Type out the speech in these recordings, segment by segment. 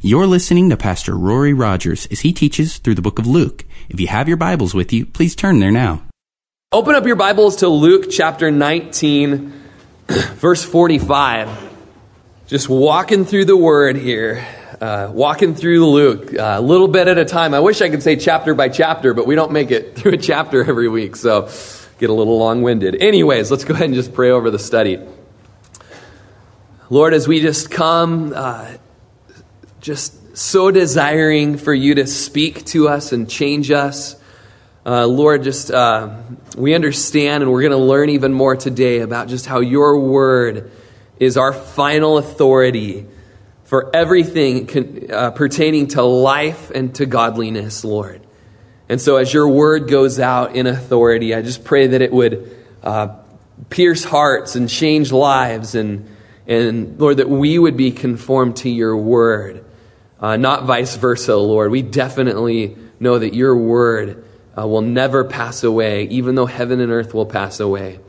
You're listening to Pastor Rory Rodgers as he teaches through the book of Luke. If you have your Bibles with you, please turn there now. Open up your Bibles to Luke chapter 19, verse 45. Just walking through the word here, uh, walking through Luke, uh, a little bit at a time. I wish I could say chapter by chapter, but we don't make it through a chapter every week, so get a little long winded. Anyways, let's go ahead and just pray over the study. Lord, as we just come, uh, just so desiring for you to speak to us and change us. Uh, Lord, just uh, we understand and we're going to learn even more today about just how your word is our final authority for everything con- uh, pertaining to life and to godliness, Lord. And so, as your word goes out in authority, I just pray that it would uh, pierce hearts and change lives, and, and Lord, that we would be conformed to your word uh, not vice versa, Lord. We definitely know that your word uh, will never pass away, even though heaven and earth will pass away.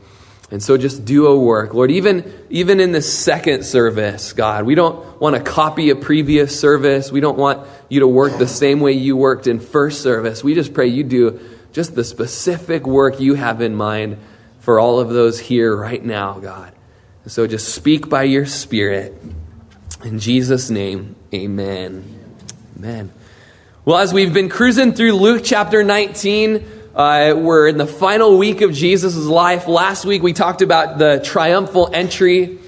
And so just do a work. Lord, even, even in the second service, God, we don't want to copy a previous service. We don't want you to work the same way you worked in first service. We just pray you do just the specific work you have in mind for all of those here right now, God. So just speak by your Spirit. In Jesus' name, Amen. Amen. Well, as we've been cruising through Luke chapter 19, uh, we're in the final week of Jesus' life. Last week we talked about the triumphal entry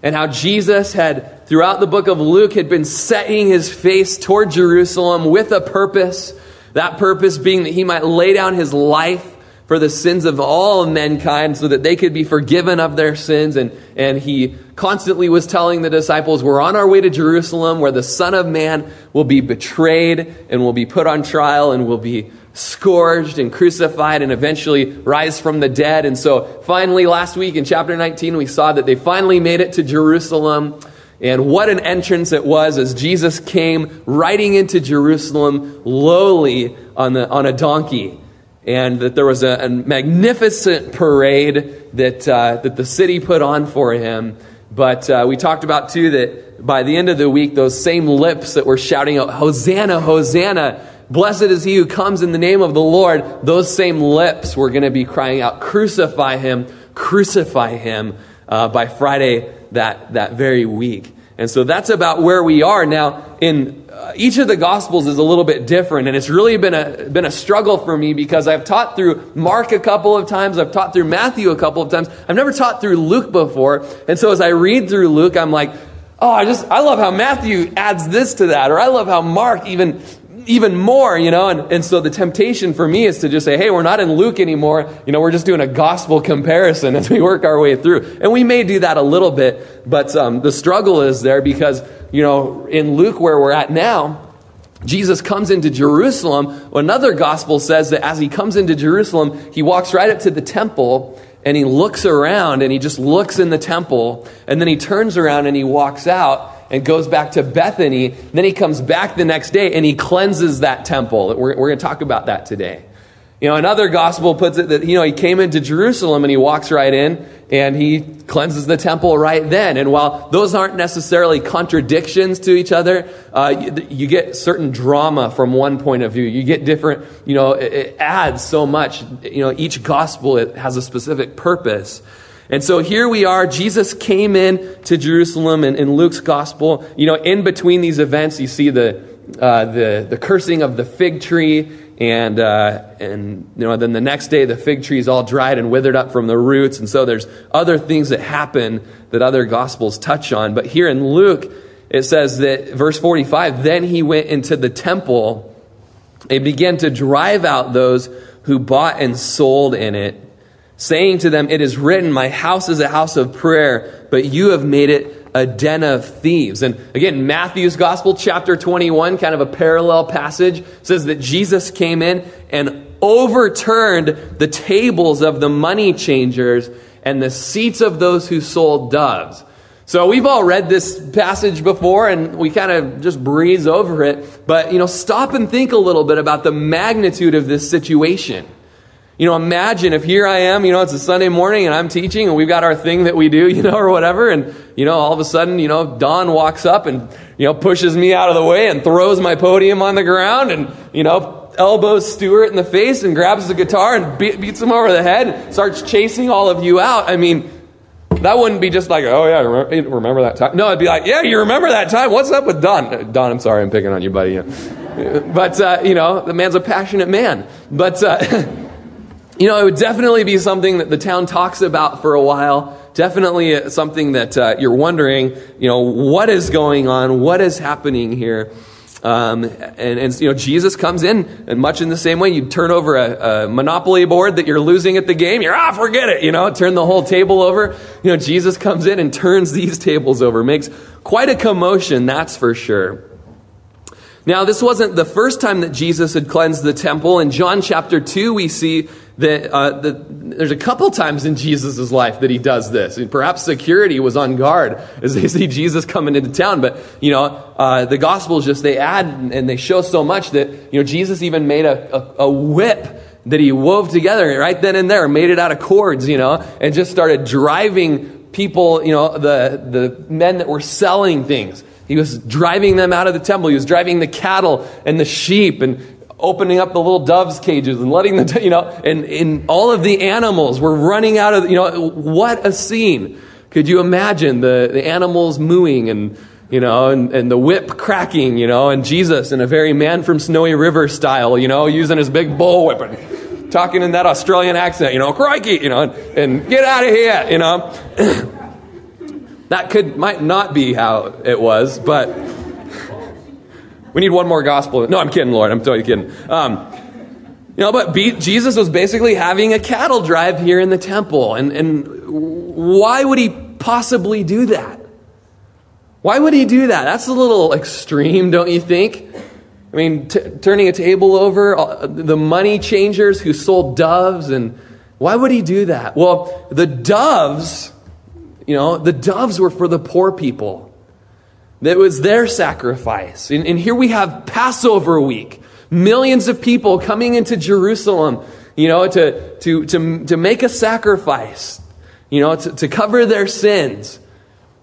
and how Jesus had, throughout the book of Luke, had been setting his face toward Jerusalem with a purpose. That purpose being that he might lay down his life for the sins of all mankind so that they could be forgiven of their sins. And, and he constantly was telling the disciples, We're on our way to Jerusalem where the Son of Man will be betrayed and will be put on trial and will be scourged and crucified and eventually rise from the dead. And so finally, last week in chapter 19, we saw that they finally made it to Jerusalem. And what an entrance it was as Jesus came riding into Jerusalem lowly on, the, on a donkey and that there was a, a magnificent parade that, uh, that the city put on for him. But uh, we talked about, too, that by the end of the week, those same lips that were shouting out, Hosanna, Hosanna, blessed is he who comes in the name of the Lord, those same lips were going to be crying out, Crucify him, crucify him, uh, by Friday that, that very week. And so that's about where we are. Now, in uh, each of the Gospels is a little bit different, and it's really been a, been a struggle for me because I've taught through Mark a couple of times, I've taught through Matthew a couple of times, I've never taught through Luke before. And so as I read through Luke, I'm like, oh, I just, I love how Matthew adds this to that, or I love how Mark even even more, you know, and, and so the temptation for me is to just say, hey, we're not in Luke anymore. You know, we're just doing a gospel comparison as we work our way through. And we may do that a little bit, but um, the struggle is there because, you know, in Luke where we're at now, Jesus comes into Jerusalem. Another gospel says that as he comes into Jerusalem, he walks right up to the temple and he looks around and he just looks in the temple and then he turns around and he walks out and goes back to Bethany. Then he comes back the next day and he cleanses that temple. We're, we're going to talk about that today. You know, another gospel puts it that, you know, he came into Jerusalem and he walks right in and he cleanses the temple right then. And while those aren't necessarily contradictions to each other, uh, you, you, get certain drama from one point of view. You get different, you know, it, it adds so much. You know, each gospel it has a specific purpose. And so here we are. Jesus came in to Jerusalem and in Luke's gospel. You know, in between these events, you see the, uh, the, the cursing of the fig tree. And, uh, and, you know, then the next day the fig tree is all dried and withered up from the roots. And so there's other things that happen that other gospels touch on. But here in Luke, it says that, verse 45, then he went into the temple and began to drive out those who bought and sold in it saying to them, It is written, My house is a house of prayer, but you have made it a den of thieves. And again, Matthew's Gospel, chapter 21, kind of a parallel passage, says that Jesus came in and overturned the tables of the money changers and the seats of those who sold doves. So we've all read this passage before and we kind of just breeze over it. But, you know, stop and think a little bit about the magnitude of this situation. You know, imagine if here I am, you know, it's a Sunday morning and I'm teaching and we've got our thing that we do, you know, or whatever. And, you know, all of a sudden, you know, Don walks up and, you know, pushes me out of the way and throws my podium on the ground and, you know, elbows Stuart in the face and grabs the guitar and be- beats him over the head, starts chasing all of you out. I mean, that wouldn't be just like, oh yeah, remember, that time. No, it'd be like, yeah, you remember that time. What's up with Don? Don, I'm sorry, I'm picking on you, buddy. But, uh, you know, the man's a passionate man. But, uh, you know, it would definitely be something that the town talks about for a while. Definitely something that uh, you're wondering, you know, what is going on? What is happening here? Um, and, and, you know, Jesus comes in, and much in the same way, you turn over a, a, monopoly board that you're losing at the game. You're, ah, forget it, you know, turn the whole table over. You know, Jesus comes in and turns these tables over, makes quite a commotion, that's for sure. Now, this wasn't the first time that Jesus had cleansed the temple. In John chapter 2, we see that, uh, there's a couple times in Jesus' life that he does this. And perhaps security was on guard as they see Jesus coming into town. But, you know, uh, the Gospels just, they add and they show so much that, you know, Jesus even made a, a, a whip that he wove together right then and there, made it out of cords, you know, and just started driving people, you know, the, the men that were selling things he was driving them out of the temple. He was driving the cattle and the sheep and opening up the little doves cages and letting them, you know, and, and all of the animals were running out of, you know, what a scene. Could you imagine the, the animals mooing and, you know, and, and the whip cracking, you know, and Jesus in a very man from Snowy River style, you know, using his big bull and talking in that Australian accent, you know, crikey, you know, and, and get out of here, you know. That could might not be how it was, but we need one more gospel. No, I'm kidding, Lord. I'm totally kidding. Um, you know, but be, Jesus was basically having a cattle drive here in the temple. And, and why would he possibly do that? Why would he do that? That's a little extreme, don't you think? I mean, t- turning a table over, uh, the money changers who sold doves, and why would he do that? Well, the doves you know, the doves were for the poor people. That was their sacrifice. And, and here we have Passover week. Millions of people coming into Jerusalem, you know, to, to, to, to make a sacrifice, you know, to, to cover their sins.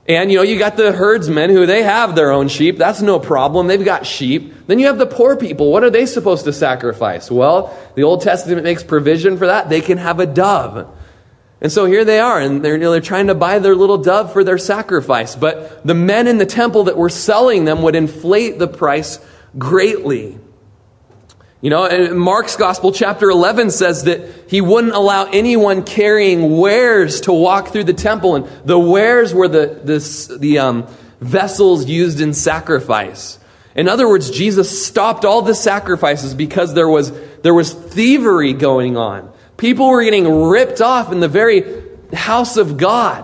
And, you know, you got the herdsmen who they have their own sheep. That's no problem. They've got sheep. Then you have the poor people. What are they supposed to sacrifice? Well, the Old Testament makes provision for that. They can have a dove. And so here they are, and they're, you know, they're trying to buy their little dove for their sacrifice. But the men in the temple that were selling them would inflate the price greatly. You know, Mark's Gospel, chapter 11, says that he wouldn't allow anyone carrying wares to walk through the temple. And the wares were the, the, the um, vessels used in sacrifice. In other words, Jesus stopped all the sacrifices because there was, there was thievery going on. People were getting ripped off in the very house of God.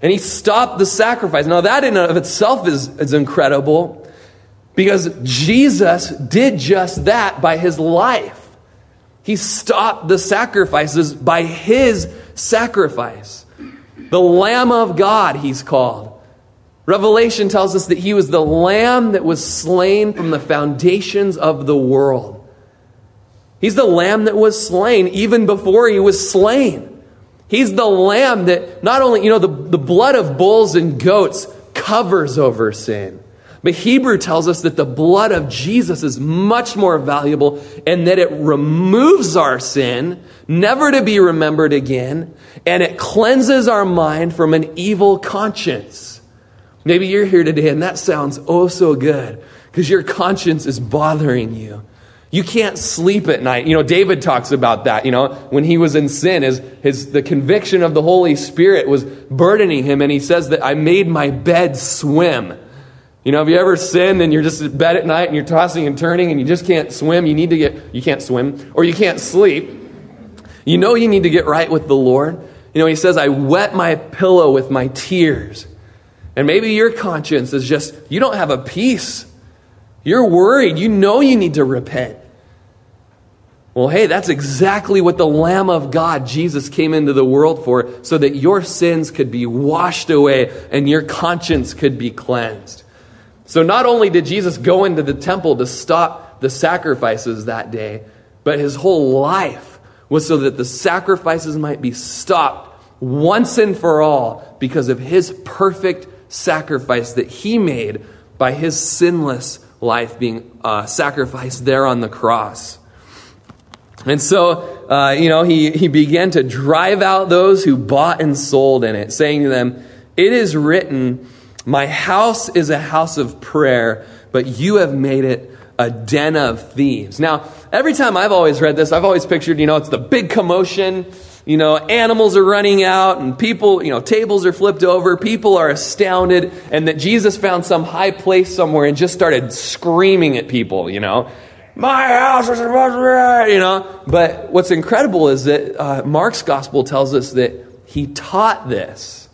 And he stopped the sacrifice. Now, that in and of itself is, is incredible because Jesus did just that by his life. He stopped the sacrifices by his sacrifice. The Lamb of God, he's called. Revelation tells us that he was the Lamb that was slain from the foundations of the world. He's the lamb that was slain even before he was slain. He's the lamb that not only, you know, the, the blood of bulls and goats covers over sin. But Hebrew tells us that the blood of Jesus is much more valuable and that it removes our sin, never to be remembered again, and it cleanses our mind from an evil conscience. Maybe you're here today and that sounds oh so good because your conscience is bothering you. You can't sleep at night. You know, David talks about that. You know, when he was in sin, his, his, the conviction of the Holy Spirit was burdening him, and he says that I made my bed swim. You know, have you ever sinned and you're just in bed at night and you're tossing and turning and you just can't swim? You need to get, you can't swim, or you can't sleep. You know you need to get right with the Lord. You know, he says, I wet my pillow with my tears. And maybe your conscience is just, you don't have a peace you're worried. You know you need to repent. Well, hey, that's exactly what the Lamb of God, Jesus, came into the world for, so that your sins could be washed away and your conscience could be cleansed. So not only did Jesus go into the temple to stop the sacrifices that day, but his whole life was so that the sacrifices might be stopped once and for all because of his perfect sacrifice that he made by his sinless life being uh, sacrificed there on the cross. And so, uh, you know, he, he began to drive out those who bought and sold in it, saying to them, It is written, My house is a house of prayer, but you have made it a den of thieves. Now, every time I've always read this, I've always pictured, you know, it's the big commotion. You know, animals are running out and people, you know, tables are flipped over. People are astounded and that Jesus found some high place somewhere and just started screaming at people, you know. My house is supposed to be, you know. But what's incredible is that uh, Mark's gospel tells us that he taught this.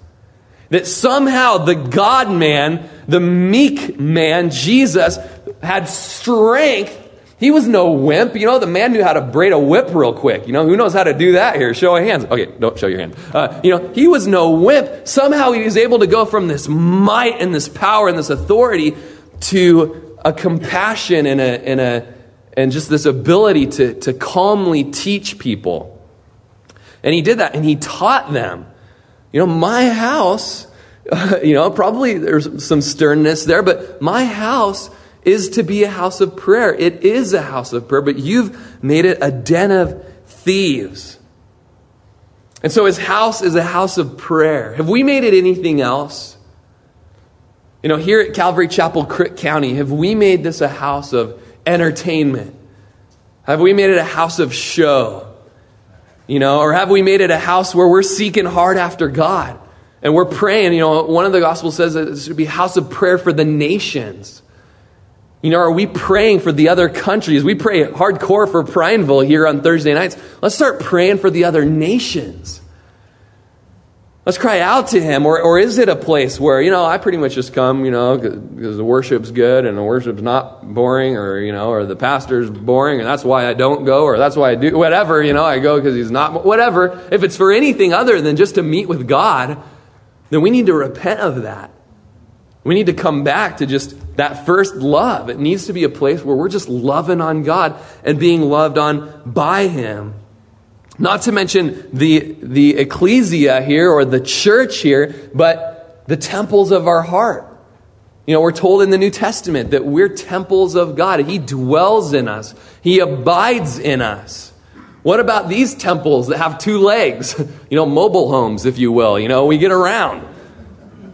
That somehow the God man, the meek man, Jesus, had strength. He was no wimp. You know, the man knew how to braid a whip real quick. You know, who knows how to do that here? Show of hands. Okay, don't show your hand. Uh, you know, he was no wimp. Somehow he was able to go from this might and this power and this authority to a compassion and a, and a, and just this ability to, to calmly teach people. And he did that and he taught them. You know, my house, uh, you know, probably there's some sternness there, but my house is to be a house of prayer. It is a house of prayer, but you've made it a den of thieves. And so his house is a house of prayer. Have we made it anything else? You know, here at Calvary Chapel, Crook County, have we made this a house of entertainment? Have we made it a house of show? You know, or have we made it a house where we're seeking hard after God and we're praying? You know, one of the Gospels says it should be a house of prayer for the nations. You know, are we praying for the other countries? We pray hardcore for Prineville here on Thursday nights. Let's start praying for the other nations. Let's cry out to him. Or, or is it a place where, you know, I pretty much just come, you know, because the worship's good and the worship's not boring, or, you know, or the pastor's boring and that's why I don't go, or that's why I do, whatever, you know, I go because he's not, whatever. If it's for anything other than just to meet with God, then we need to repent of that. We need to come back to just that first love. It needs to be a place where we're just loving on God and being loved on by Him. Not to mention the, the ecclesia here or the church here, but the temples of our heart. You know, we're told in the New Testament that we're temples of God. He dwells in us, He abides in us. What about these temples that have two legs? You know, mobile homes, if you will. You know, we get around.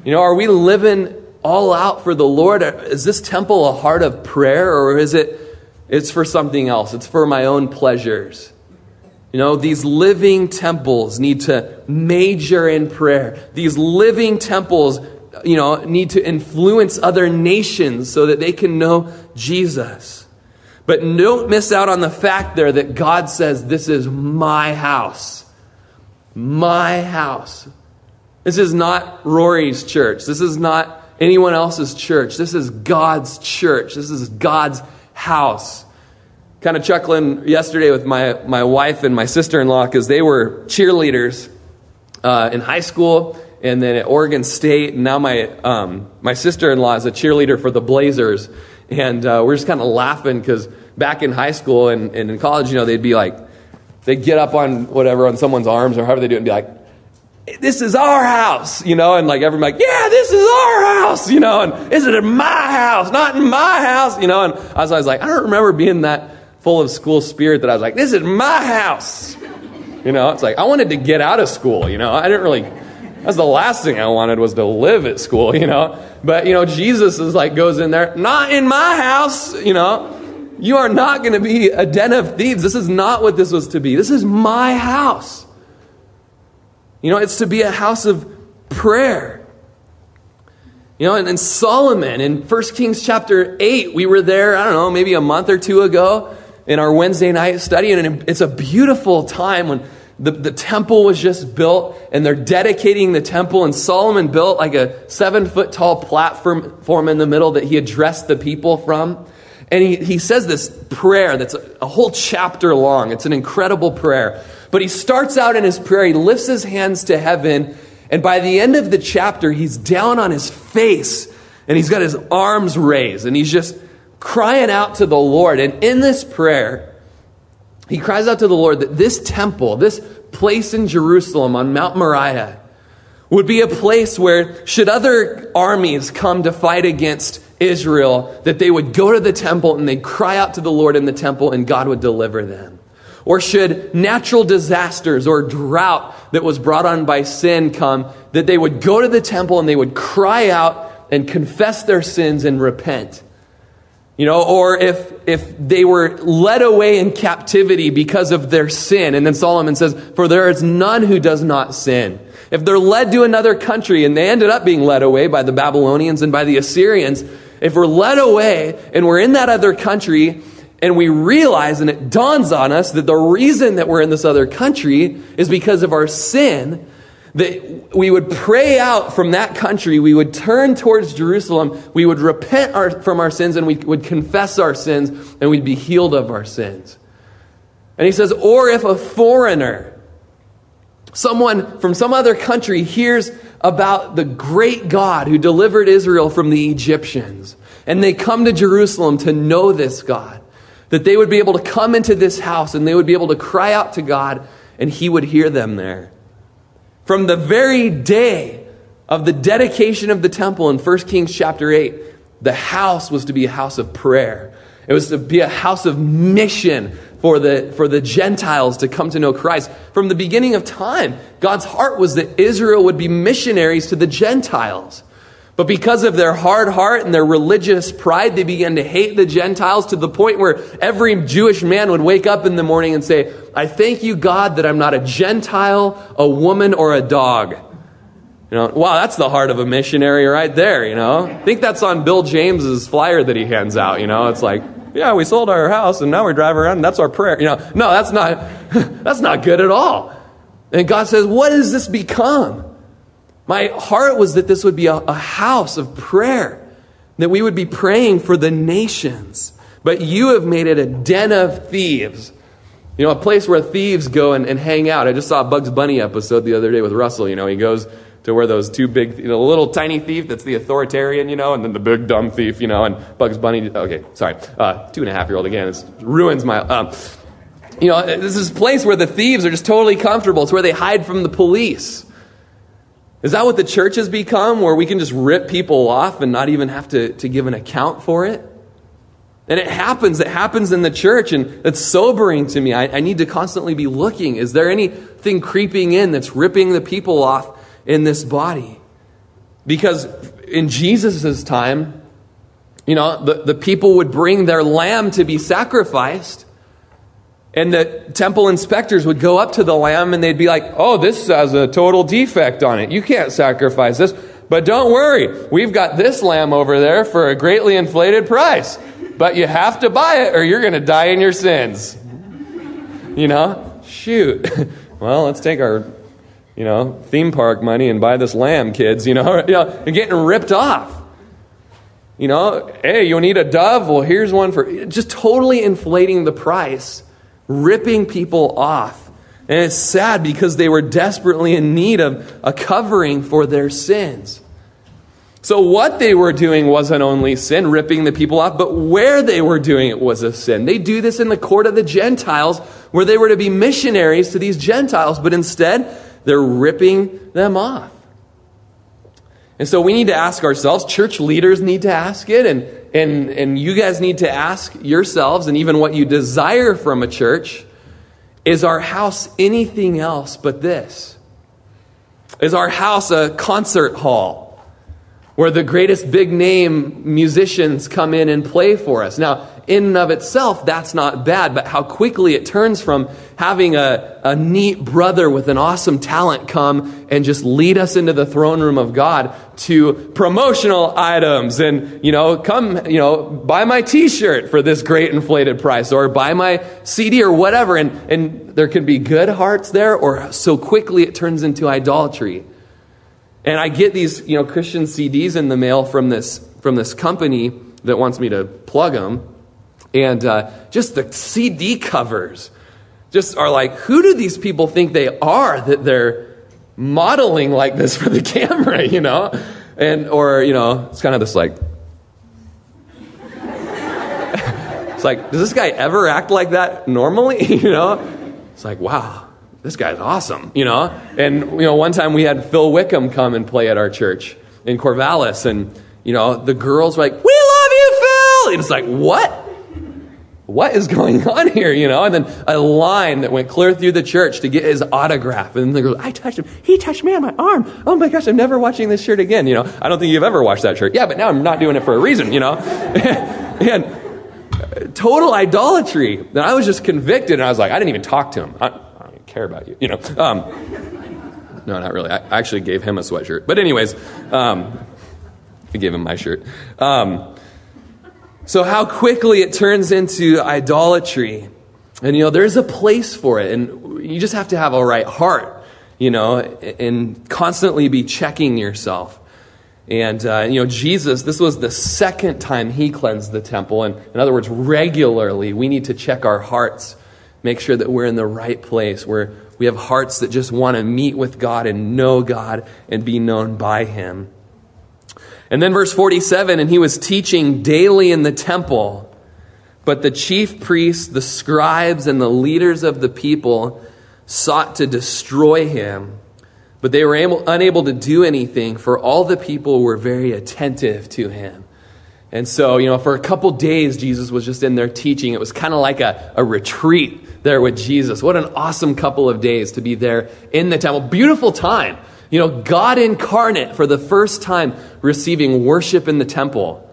You know, are we living all out for the Lord? Is this temple a heart of prayer or is it it's for something else? It's for my own pleasures. You know, these living temples need to major in prayer. These living temples, you know, need to influence other nations so that they can know Jesus. But don't miss out on the fact there that God says, This is my house. My house. This is not Rory's church. This is not anyone else's church. This is God's church. This is God's house. Kind of chuckling yesterday with my, my wife and my sister in law because they were cheerleaders uh, in high school and then at Oregon State. And now my, um, my sister in law is a cheerleader for the Blazers. And uh, we're just kind of laughing because back in high school and, and in college, you know, they'd be like, they'd get up on whatever, on someone's arms or however they do it and be like, this is our house, you know, and like everybody, like, yeah, this is our house, you know, and is it in my house, not in my house, you know, and I was always like, I don't remember being that full of school spirit that I was like, this is my house, you know, it's like I wanted to get out of school, you know, I didn't really, that's the last thing I wanted was to live at school, you know, but you know, Jesus is like goes in there, not in my house, you know, you are not going to be a den of thieves. This is not what this was to be. This is my house. You know, it's to be a house of prayer. You know, and, and Solomon in 1 Kings chapter 8, we were there, I don't know, maybe a month or two ago in our Wednesday night study, and it's a beautiful time when the, the temple was just built and they're dedicating the temple, and Solomon built like a seven foot tall platform in the middle that he addressed the people from. And he, he says this prayer that's a, a whole chapter long. It's an incredible prayer. But he starts out in his prayer, he lifts his hands to heaven, and by the end of the chapter, he's down on his face and he's got his arms raised and he's just crying out to the Lord. And in this prayer, he cries out to the Lord that this temple, this place in Jerusalem on Mount Moriah, would be a place where, should other armies come to fight against Israel, that they would go to the temple and they'd cry out to the Lord in the temple and God would deliver them. Or should natural disasters or drought that was brought on by sin come, that they would go to the temple and they would cry out and confess their sins and repent. You know, or if, if they were led away in captivity because of their sin, and then Solomon says, For there is none who does not sin. If they're led to another country and they ended up being led away by the Babylonians and by the Assyrians, if we're led away and we're in that other country and we realize and it dawns on us that the reason that we're in this other country is because of our sin, that we would pray out from that country, we would turn towards Jerusalem, we would repent our, from our sins, and we would confess our sins, and we'd be healed of our sins. And he says, or if a foreigner, someone from some other country hears about the great God who delivered Israel from the Egyptians, and they come to Jerusalem to know this God, that they would be able to come into this house and they would be able to cry out to God, and he would hear them there. From the very day of the dedication of the temple in 1 Kings chapter 8, the house was to be a house of prayer. It was to be a house of mission for the, for the Gentiles to come to know Christ. From the beginning of time, God's heart was that Israel would be missionaries to the Gentiles. But because of their hard heart and their religious pride, they began to hate the Gentiles to the point where every Jewish man would wake up in the morning and say, I thank you, God, that I'm not a Gentile, a woman, or a dog. You know, wow, that's the heart of a missionary right there, you know. I think that's on Bill James's flyer that he hands out, you know. It's like, yeah, we sold our house and now we drive around and that's our prayer. You know, no, that's not that's not good at all. And God says, "What has this become?" My heart was that this would be a, a house of prayer, that we would be praying for the nations. But you have made it a den of thieves. You know, a place where thieves go and, and hang out. I just saw a Bugs Bunny episode the other day with Russell. You know, he goes to where those two big, the little tiny thief that's the authoritarian, you know, and then the big dumb thief, you know, and Bugs Bunny. Okay, sorry, uh, two and a half year old again. It ruins my. Um, you know, this is a place where the thieves are just totally comfortable. It's where they hide from the police. Is that what the church has become, where we can just rip people off and not even have to, to give an account for it? And it happens. It happens in the church, and it's sobering to me. I, I need to constantly be looking. Is there anything creeping in that's ripping the people off in this body? Because in Jesus' time, you know, the, the people would bring their lamb to be sacrificed. And the temple inspectors would go up to the lamb and they'd be like, oh, this has a total defect on it. You can't sacrifice this. But don't worry, we've got this lamb over there for a greatly inflated price. But you have to buy it or you're going to die in your sins. You know? Shoot. Well, let's take our, you know, theme park money and buy this lamb, kids. You know, you know, you're getting ripped off. You know, hey, you need a dove? Well, here's one for just totally inflating the price ripping people off. And it's sad because they were desperately in need of a covering for their sins. So, what they were doing wasn't only sin, ripping the people off, but where they were doing it was a sin. They do this in the court of the Gentiles, where they were to be missionaries to these Gentiles, but instead, they're ripping them off. And so we need to ask ourselves, church leaders need to ask it, and, and, and you guys need to ask yourselves, and even what you desire from a church is our house anything else but this? Is our house a concert hall where the greatest big name musicians come in and play for us? Now, in and of itself, that's not bad, but how quickly it turns from having a, a neat brother with an awesome talent come and just lead us into the throne room of God to promotional items and, you know, come, you know, buy my t-shirt for this great inflated price or buy my CD or whatever. And, and there can be good hearts there or so quickly it turns into idolatry. And I get these, you know, Christian CDs in the mail from this, from this company that wants me to plug them. And uh, just the CD covers just are like, who do these people think they are that they're modeling like this for the camera, you know? And, or, you know, it's kind of this like, It's like, does this guy ever act like that normally? you know? It's like, wow, this guy's awesome, you know? And, you know, one time we had Phil Wickham come and play at our church in Corvallis, and, you know, the girls were like, we love you, Phil! And it's like, what? What is going on here, you know? And then a line that went clear through the church to get his autograph. And the girl, I touched him. He touched me on my arm. Oh my gosh, I'm never watching this shirt again, you know? I don't think you've ever watched that shirt. Yeah, but now I'm not doing it for a reason, you know? and uh, total idolatry. And I was just convicted, and I was like, I didn't even talk to him. I, care about you, you know. Um, no, not really. I actually gave him a sweatshirt. But anyways, um, I gave him my shirt. Um, so how quickly it turns into idolatry. And you know, there's a place for it, and you just have to have a right heart, you know, and constantly be checking yourself. And, uh, you know, Jesus, this was the second time he cleansed the temple. And in other words, regularly, we need to check our hearts, make sure that we're in the right place, where we have hearts that just want to meet with God and know God and be known by him. And then verse 47 and he was teaching daily in the temple, but the chief priests, the scribes, and the leaders of the people sought to destroy him but they were able, unable to do anything, for all the people were very attentive to him. And so, you know, for a couple days, Jesus was just in there teaching. It was kind of like a, a retreat there with Jesus. What an awesome couple of days to be there in the temple. Beautiful time. You know, God incarnate for the first time receiving worship in the temple.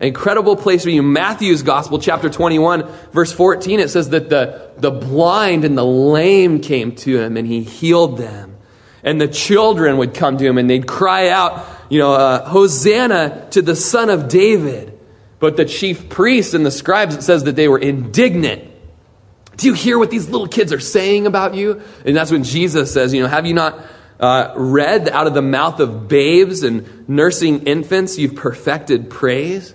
Incredible place for you. Matthew's Gospel, chapter 21, verse 14, it says that the, the blind and the lame came to him and he healed them. And the children would come to him and they'd cry out, you know, uh, Hosanna to the Son of David. But the chief priests and the scribes, it says that they were indignant. Do you hear what these little kids are saying about you? And that's when Jesus says, you know, have you not uh, read out of the mouth of babes and nursing infants, you've perfected praise?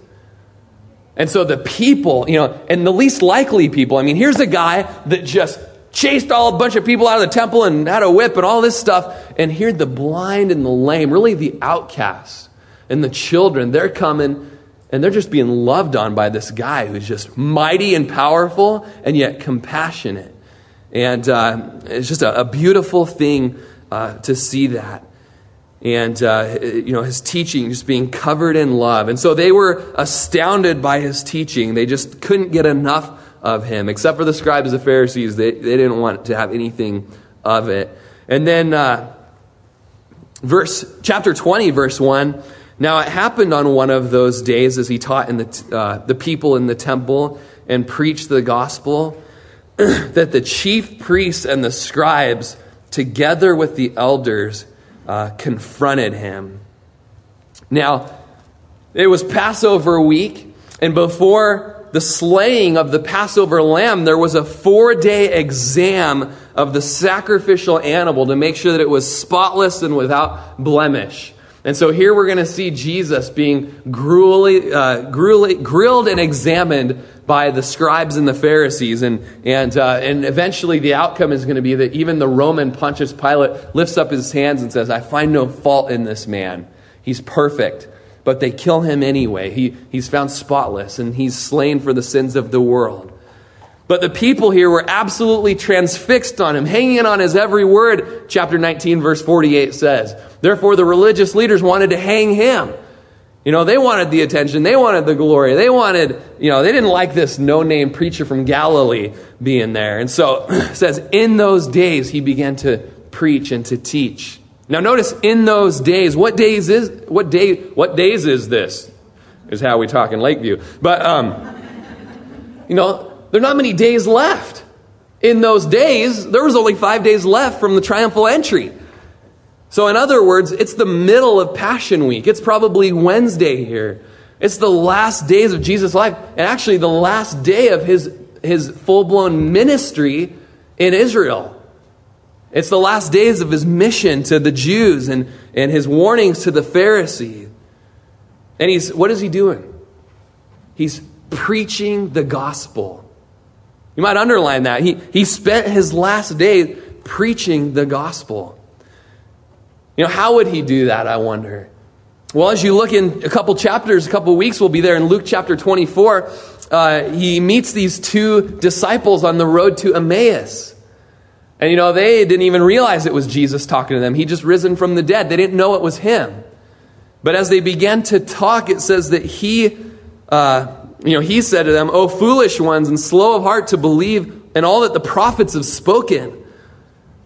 And so the people, you know, and the least likely people, I mean, here's a guy that just chased all a bunch of people out of the temple and had a whip and all this stuff. And here the blind and the lame, really the outcasts and the children, they're coming and they're just being loved on by this guy who's just mighty and powerful and yet compassionate. And uh, it's just a, a beautiful thing uh, to see that. And, uh, you know, his teaching just being covered in love. And so they were astounded by his teaching. They just couldn't get enough of him. Except for the scribes and the Pharisees, they, they didn't want to have anything of it. And then, uh, verse, chapter 20, verse 1. Now it happened on one of those days as he taught in the, uh, the people in the temple and preached the gospel that the chief priests and the scribes, together with the elders, uh, confronted him. Now, it was Passover week, and before the slaying of the Passover lamb, there was a four day exam of the sacrificial animal to make sure that it was spotless and without blemish. And so here we're going to see Jesus being gruelly, uh, grilled and examined by the scribes and the Pharisees. And, and, uh, and eventually the outcome is going to be that even the Roman Pontius Pilate lifts up his hands and says, I find no fault in this man. He's perfect but they kill him anyway. He, he's found spotless and he's slain for the sins of the world. But the people here were absolutely transfixed on him, hanging on his every word, chapter 19, verse 48 says. Therefore, the religious leaders wanted to hang him. You know, they wanted the attention, they wanted the glory, they wanted, you know, they didn't like this no name preacher from Galilee being there. And so it says, in those days, he began to preach and to teach. Now notice in those days, what days is what day what days is this? Is how we talk in Lakeview. But um, you know, there are not many days left. In those days, there was only five days left from the triumphal entry. So, in other words, it's the middle of Passion Week. It's probably Wednesday here. It's the last days of Jesus' life, and actually the last day of his, his full blown ministry in Israel. It's the last days of his mission to the Jews and, and his warnings to the Pharisees. And he's, what is he doing? He's preaching the gospel. You might underline that. He, he spent his last day preaching the gospel. You know, how would he do that, I wonder? Well, as you look in a couple chapters, a couple weeks, we'll be there in Luke chapter 24. Uh, he meets these two disciples on the road to Emmaus. And you know, they didn't even realize it was Jesus talking to them. He just risen from the dead. They didn't know it was him. But as they began to talk, it says that he, uh, you know, he said to them, O foolish ones and slow of heart to believe in all that the prophets have spoken.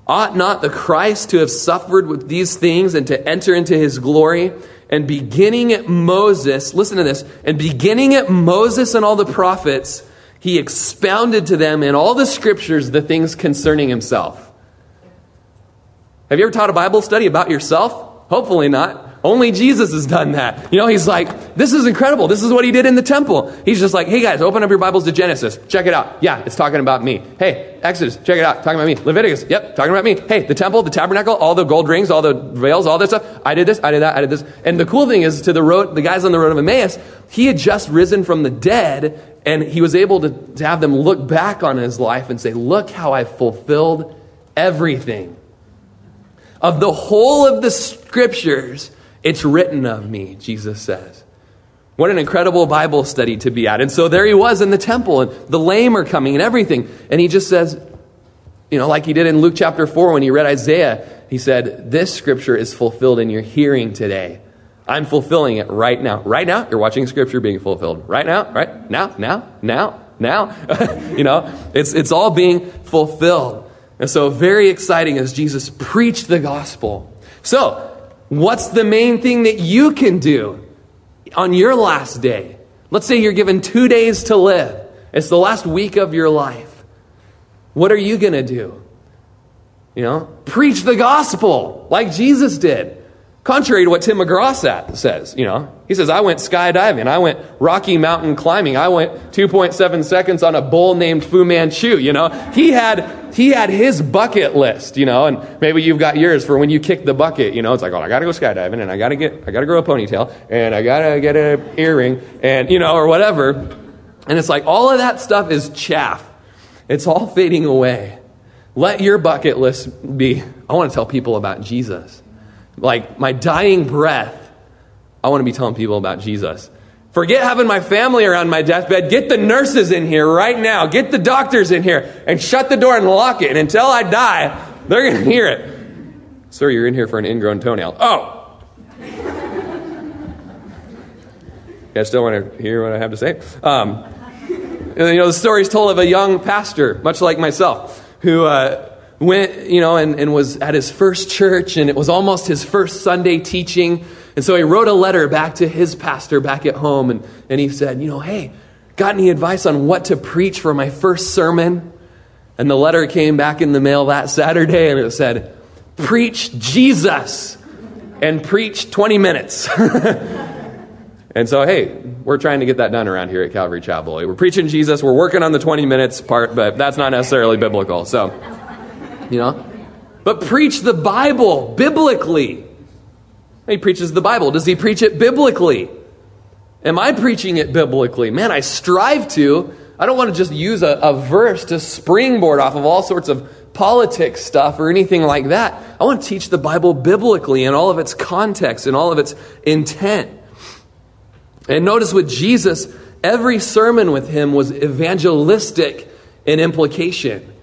Ought not the Christ to have suffered with these things and to enter into his glory? and beginning at Moses, listen to this, and beginning at Moses and all the prophets, he expounded to them in all the scriptures the things concerning himself. Have you ever taught a Bible study about yourself? Hopefully not. Only Jesus has done that. You know, he's like, this is incredible. This is what he did in the temple. He's just like, hey guys, open up your Bibles to Genesis. Check it out. Yeah, it's talking about me. Hey, Exodus, check it out. Talking about me. Leviticus, yep, talking about me. Hey, the temple, the tabernacle, all the gold rings, all the veils, all this stuff. I did this, I did that, I did this. And the cool thing is, to the road, the guys on the road of Emmaus, he had just risen from the dead, and he was able to, to have them look back on his life and say, look how I fulfilled everything. Of the whole of the scriptures, it's written of me, Jesus says. What an incredible Bible study to be at. And so there he was in the temple, and the lame are coming and everything. And he just says, you know, like he did in Luke chapter 4 when he read Isaiah, he said, This scripture is fulfilled in your hearing today. I'm fulfilling it right now. Right now, you're watching scripture being fulfilled. Right now, right now, now, now, now. you know, it's, it's all being fulfilled. And so, very exciting as Jesus preached the gospel. So, What's the main thing that you can do on your last day? Let's say you're given two days to live. It's the last week of your life. What are you going to do? You know, preach the gospel like Jesus did. Contrary to what Tim McGraw says, you know, he says, I went skydiving. I went Rocky Mountain climbing. I went 2.7 seconds on a bull named Fu Manchu, you know. He had, he had his bucket list, you know, and maybe you've got yours for when you kick the bucket, you know. It's like, oh, I gotta go skydiving and I gotta get, I gotta grow a ponytail and I gotta get an earring and, you know, or whatever. And it's like, all of that stuff is chaff. It's all fading away. Let your bucket list be, I want to tell people about Jesus like my dying breath, I want to be telling people about Jesus. Forget having my family around my deathbed. Get the nurses in here right now. Get the doctors in here and shut the door and lock it. And until I die, they're going to hear it. Sir, you're in here for an ingrown toenail. Oh! Guys still want to hear what I have to say? Um, you know, the story is told of a young pastor, much like myself, who uh, went, you know, and, and was at his first church, and it was almost his first Sunday teaching. And so he wrote a letter back to his pastor back at home, and, and he said, you know, hey, got any advice on what to preach for my first sermon? And the letter came back in the mail that Saturday, and it said, preach Jesus and preach 20 minutes. and so, hey, we're trying to get that done around here at Calvary Chapel. We're preaching Jesus, we're working on the 20 minutes part, but that's not necessarily biblical. So, you know? But preach the Bible biblically. He preaches the Bible. Does he preach it biblically? Am I preaching it biblically? Man, I strive to. I don't want to just use a, a verse to springboard off of all sorts of politics stuff or anything like that. I want to teach the Bible biblically in all of its context and all of its intent. And notice with Jesus, every sermon with him was evangelistic in implication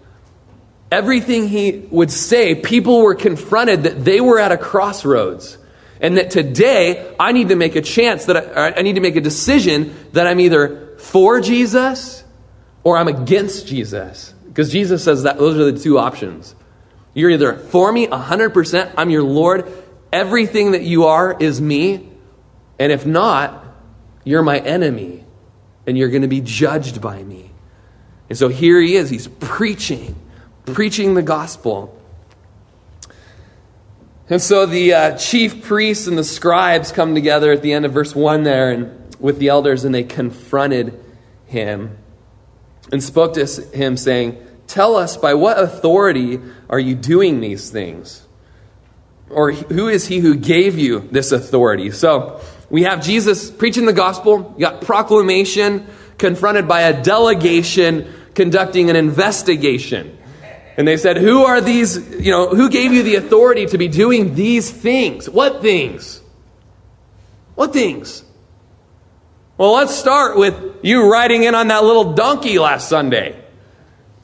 everything he would say, people were confronted that they were at a crossroads. And that today, I need to make a chance that I, I need to make a decision that I'm either for Jesus or I'm against Jesus. Because Jesus says that those are the two options. You're either for me 100%, I'm your Lord, everything that you are is me. And if not, you're my enemy and you're going to be judged by me. And so here he is, he's preaching preaching the gospel. And so the uh, chief priests and the scribes come together at the end of verse 1 there and with the elders and they confronted him and spoke to him saying, Tell us, by what authority are you doing these things? Or who is he who gave you this authority? So we have Jesus preaching the gospel, you got proclamation, confronted by a delegation conducting an investigation. And they said, Who are these, you know, who gave you the authority to be doing these things? What things? What things? Well, let's start with you riding in on that little donkey last Sunday.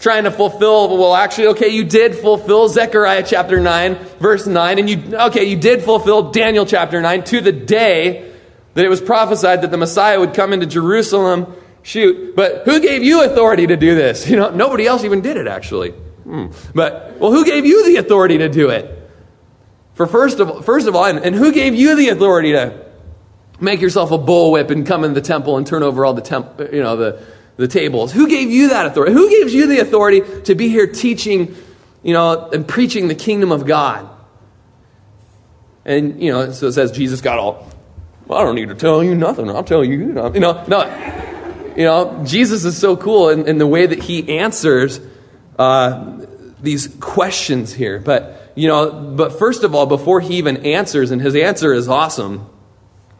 Trying to fulfill, well, actually, okay, you did fulfill Zechariah chapter 9, verse 9, and you, okay, you did fulfill Daniel chapter 9 to the day that it was prophesied that the Messiah would come into Jerusalem. Shoot, but who gave you authority to do this? You know, nobody else even did it, actually. Hmm. But, well, who gave you the authority to do it? For first of, first of all, and, and who gave you the authority to make yourself a bullwhip and come in the temple and turn over all the temp, you know, the, the tables? Who gave you that authority? Who gives you the authority to be here teaching, you know, and preaching the kingdom of God? And, you know, so it says Jesus got all, well, I don't need to tell you nothing. I'll tell you, you know, no. You know, Jesus is so cool in, in the way that he answers uh, these questions here. But you know, but first of all, before he even answers, and his answer is awesome,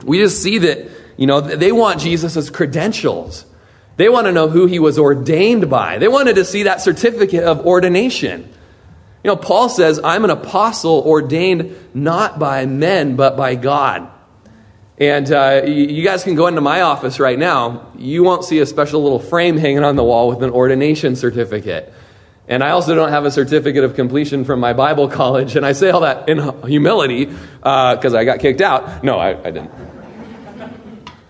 we just see that, you know, they want Jesus' credentials. They want to know who he was ordained by. They wanted to see that certificate of ordination. You know, Paul says, I'm an apostle ordained not by men, but by God. And uh, you guys can go into my office right now. You won't see a special little frame hanging on the wall with an ordination certificate. And I also don't have a certificate of completion from my Bible college. And I say all that in humility because uh, I got kicked out. No, I, I, didn't.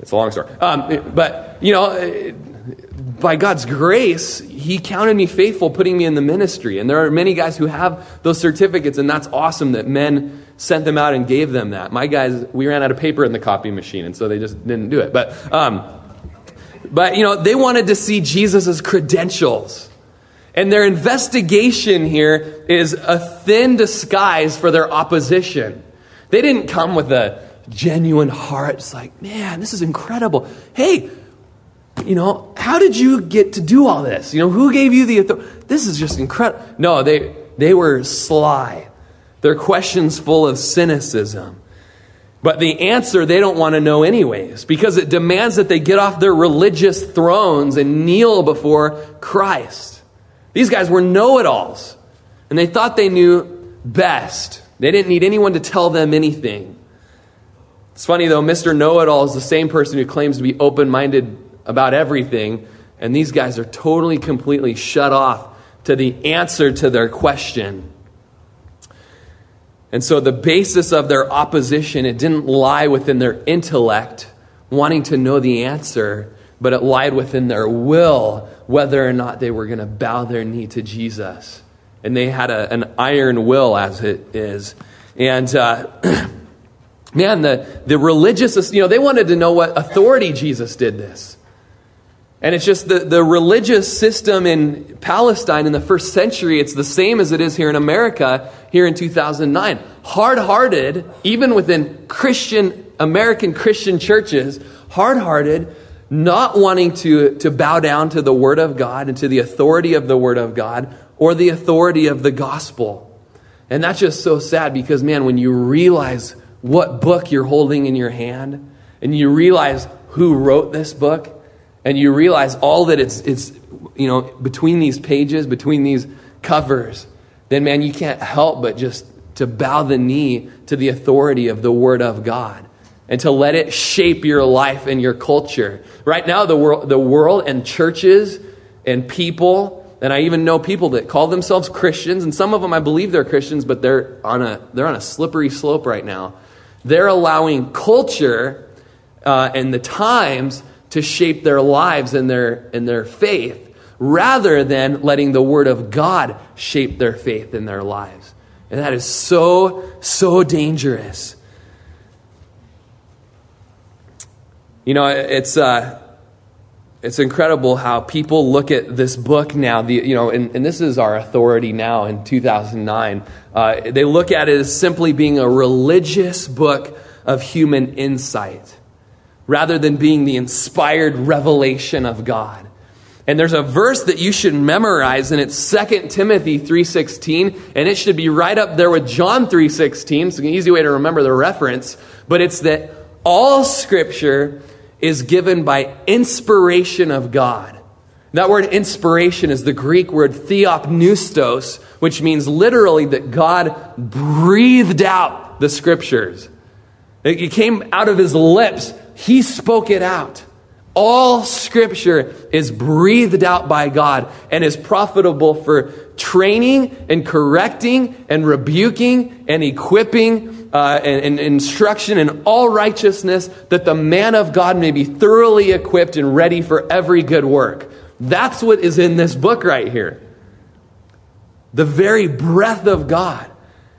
It's a long story. Um, but, you know, by God's grace, He counted me faithful, putting me in the ministry. And there are many guys who have those certificates, and that's awesome that men sent them out and gave them that. My guys, we ran out of paper in the copy machine, and so they just didn't do it. But, um, but you know, they wanted to see Jesus' credentials. And their investigation here is a thin disguise for their opposition. They didn't come with a genuine heart. It's like, man, this is incredible. Hey, you know, how did you get to do all this? You know, who gave you the authority? This is just incredible. No, they, they were sly. Their questions full of cynicism. But the answer they don't want to know anyways, because it demands that they get off their religious thrones and kneel before Christ. These guys were know it alls, and they thought they knew best. They didn't need anyone to tell them anything. It's funny though, Mr. Know It All is the same person who claims to be open minded about everything, and these guys are totally, completely shut off to the answer to their question. And so the basis of their opposition, it didn't lie within their intellect, wanting to know the answer, but it lied within their will, whether or not they were going to bow their knee to Jesus. And they had a, an iron will, as it is. And uh, man, the, the religious, you know, they wanted to know what authority Jesus did this. And it's just the, the religious system in Palestine in the first century, it's the same as it is here in America here in 2009. Hard hearted, even within Christian, American Christian churches, hard hearted, not wanting to, to bow down to the Word of God and to the authority of the Word of God or the authority of the gospel. And that's just so sad because, man, when you realize what book you're holding in your hand and you realize who wrote this book and you realize all that it's, it's you know, between these pages, between these covers, then, man, you can't help but just to bow the knee to the authority of the Word of God and to let it shape your life and your culture. Right now, the world, the world and churches and people, and I even know people that call themselves Christians, and some of them I believe they're Christians, but they're on a, they're on a slippery slope right now. They're allowing culture uh, and the times to shape their lives and their, and their faith rather than letting the Word of God shape their faith in their lives. And that is so, so dangerous. You know, it's, uh, it's incredible how people look at this book now, the, you know, and, and this is our authority now in 2009. Uh, they look at it as simply being a religious book of human insight rather than being the inspired revelation of God. And there's a verse that you should memorize and it's 2 Timothy 3:16 and it should be right up there with John 3:16. It's an easy way to remember the reference, but it's that all scripture is given by inspiration of God. That word inspiration is the Greek word theopneustos, which means literally that God breathed out the scriptures. It came out of his lips. He spoke it out. All scripture is breathed out by God and is profitable for training and correcting and rebuking and equipping uh, and, and instruction in all righteousness that the man of God may be thoroughly equipped and ready for every good work. That's what is in this book right here. The very breath of God.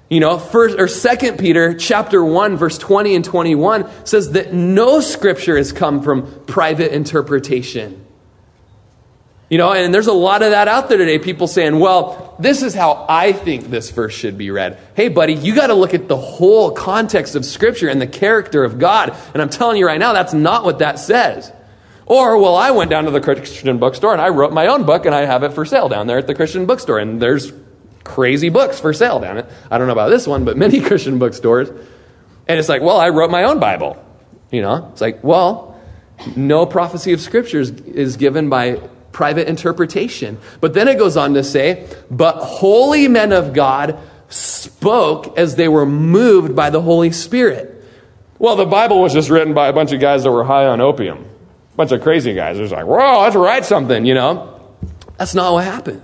You know, first or second Peter chapter 1 verse 20 and 21 says that no scripture has come from private interpretation. You know, and there's a lot of that out there today. People saying, well, this is how I think this verse should be read. Hey, buddy, you got to look at the whole context of Scripture and the character of God. And I'm telling you right now, that's not what that says. Or, well, I went down to the Christian bookstore and I wrote my own book and I have it for sale down there at the Christian bookstore. And there's crazy books for sale down it. I don't know about this one, but many Christian bookstores. And it's like, well, I wrote my own Bible. You know, it's like, well, no prophecy of scriptures is given by private interpretation. But then it goes on to say, but holy men of God spoke as they were moved by the Holy Spirit. Well, the Bible was just written by a bunch of guys that were high on opium. A bunch of crazy guys. It was like, whoa, let's write something, you know? That's not what happened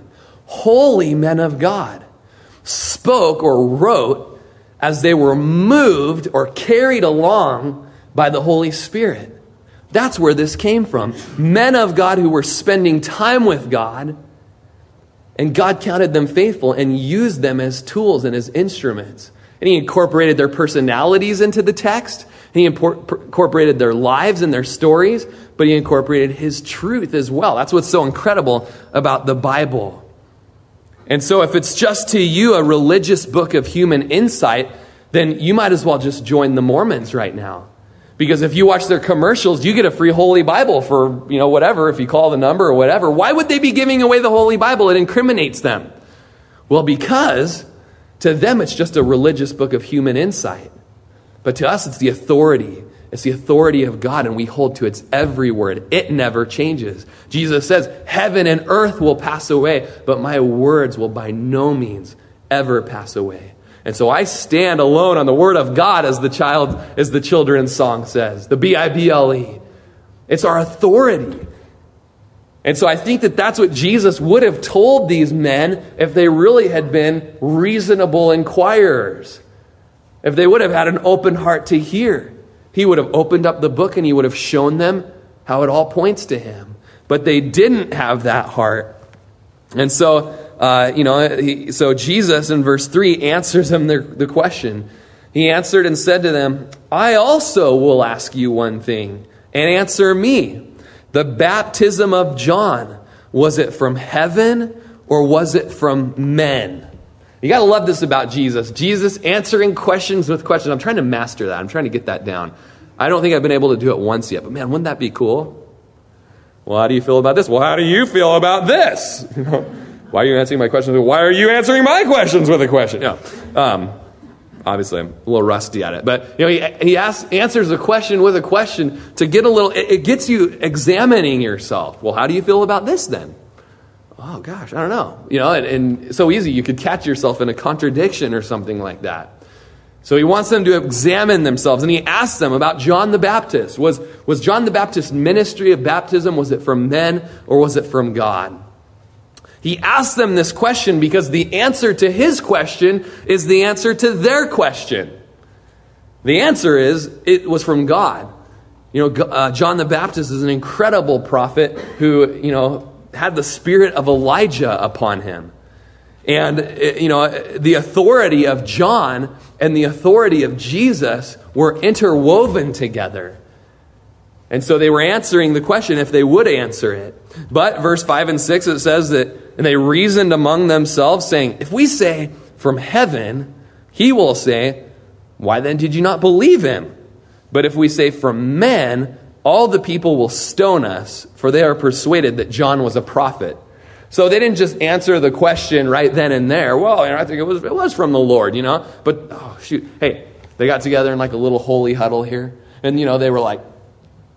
holy men of God spoke or wrote as they were moved or carried along by the Holy Spirit. That's where this came from. Men of God who were spending time with God, and God counted them faithful and used them as tools and as instruments. And He incorporated their personalities into the text, He incorporated their lives and their stories, but He incorporated His truth as well. That's what's so incredible about the Bible. And so, if it's just to you a religious book of human insight, then you might as well just join the Mormons right now. Because if you watch their commercials, you get a free Holy Bible for, you know, whatever, if you call the number or whatever. Why would they be giving away the Holy Bible? It incriminates them. Well, because to them it's just a religious book of human insight. But to us, it's the authority it's the authority of God, and we hold to its every word. It never changes. Jesus says, Heaven and earth will pass away, but my words will by no means ever pass away. And so I stand alone on the word of God, as the child, as the children's song says, the B I B L E. It's our authority. And so I think that that's what Jesus would have told these men if they really had been reasonable inquirers, if they would have had an open heart to hear. He would have opened up the book and he would have shown them how it all points to him. But they didn't have that heart. And so, uh, you know, he, so Jesus in verse 3 answers them the, the question. He answered and said to them, I also will ask you one thing, and answer me. The baptism of John, was it from heaven or was it from men? You got to love this about Jesus. Jesus answering questions with questions. I'm trying to master that. I'm trying to get that down. I don't think I've been able to do it once yet, but man, wouldn't that be cool? Well, how do you feel about this? Well, how do you feel about this? Why are you answering my questions? Why are you answering my questions with a question? Yeah. Um, obviously, I'm a little rusty at it, but you know, he, he asks, answers a question with a question to get a little. It, it gets you examining yourself. Well, how do you feel about this then? oh gosh, I don't know. You know, and, and so easy you could catch yourself in a contradiction or something like that. So he wants them to examine themselves, and he asks them about John the Baptist. Was, was John the Baptist's ministry of baptism, was it from men or was it from God? He asks them this question because the answer to his question is the answer to their question. The answer is it was from God. You know, uh, John the Baptist is an incredible prophet who, you know, had the spirit of Elijah upon him. And, you know, the authority of John and the authority of Jesus were interwoven together. And so they were answering the question if they would answer it. But verse 5 and 6, it says that, and they reasoned among themselves, saying, If we say from heaven, he will say, Why then did you not believe him? But if we say from men, all the people will stone us, for they are persuaded that John was a prophet. So they didn't just answer the question right then and there. Well, you know, I think it was, it was from the Lord, you know. But, oh, shoot. Hey, they got together in like a little holy huddle here. And, you know, they were like,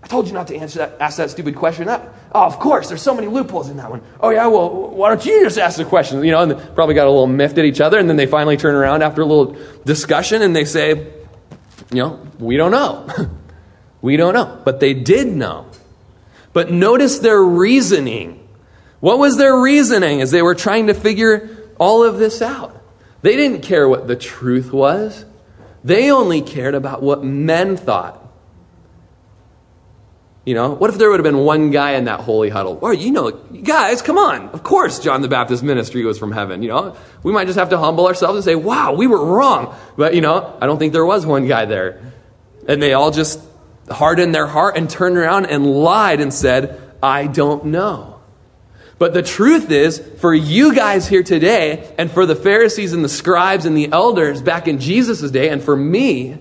I told you not to answer that, ask that stupid question. That, oh, of course, there's so many loopholes in that one. Oh, yeah, well, why don't you just ask the question? You know, and they probably got a little miffed at each other. And then they finally turn around after a little discussion and they say, You know, we don't know. we don't know. But they did know. But notice their reasoning. What was their reasoning as they were trying to figure all of this out? They didn't care what the truth was, they only cared about what men thought. You know, what if there would have been one guy in that holy huddle? Or, you know, guys, come on. Of course, John the Baptist ministry was from heaven. You know, we might just have to humble ourselves and say, wow, we were wrong. But, you know, I don't think there was one guy there. And they all just hardened their heart and turned around and lied and said, I don't know. But the truth is, for you guys here today, and for the Pharisees and the scribes and the elders back in Jesus' day, and for me,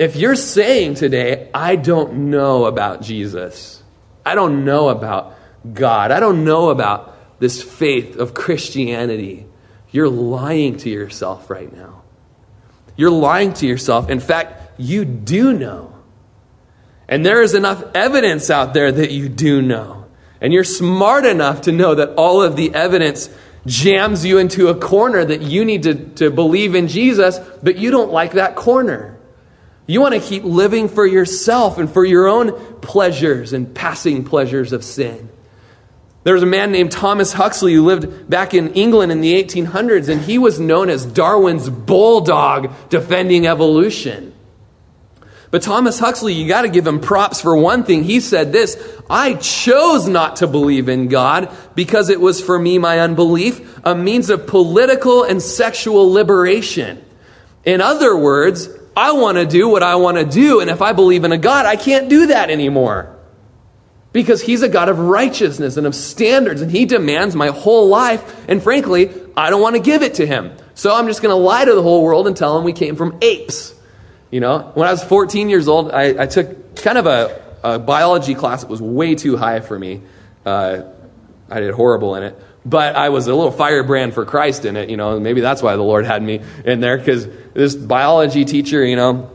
if you're saying today, I don't know about Jesus, I don't know about God, I don't know about this faith of Christianity, you're lying to yourself right now. You're lying to yourself. In fact, you do know. And there is enough evidence out there that you do know. And you're smart enough to know that all of the evidence jams you into a corner that you need to, to believe in Jesus, but you don't like that corner. You want to keep living for yourself and for your own pleasures and passing pleasures of sin. There was a man named Thomas Huxley who lived back in England in the 1800s, and he was known as Darwin's bulldog defending evolution. But Thomas Huxley, you got to give him props for one thing. He said this I chose not to believe in God because it was for me, my unbelief, a means of political and sexual liberation. In other words, I want to do what I want to do. And if I believe in a God, I can't do that anymore. Because he's a God of righteousness and of standards, and he demands my whole life. And frankly, I don't want to give it to him. So I'm just going to lie to the whole world and tell him we came from apes. You know, when I was 14 years old, I, I took kind of a, a, biology class that was way too high for me. Uh, I did horrible in it but I was a little firebrand for Christ in it. You know, maybe that's why the Lord had me in there because this biology teacher, you know,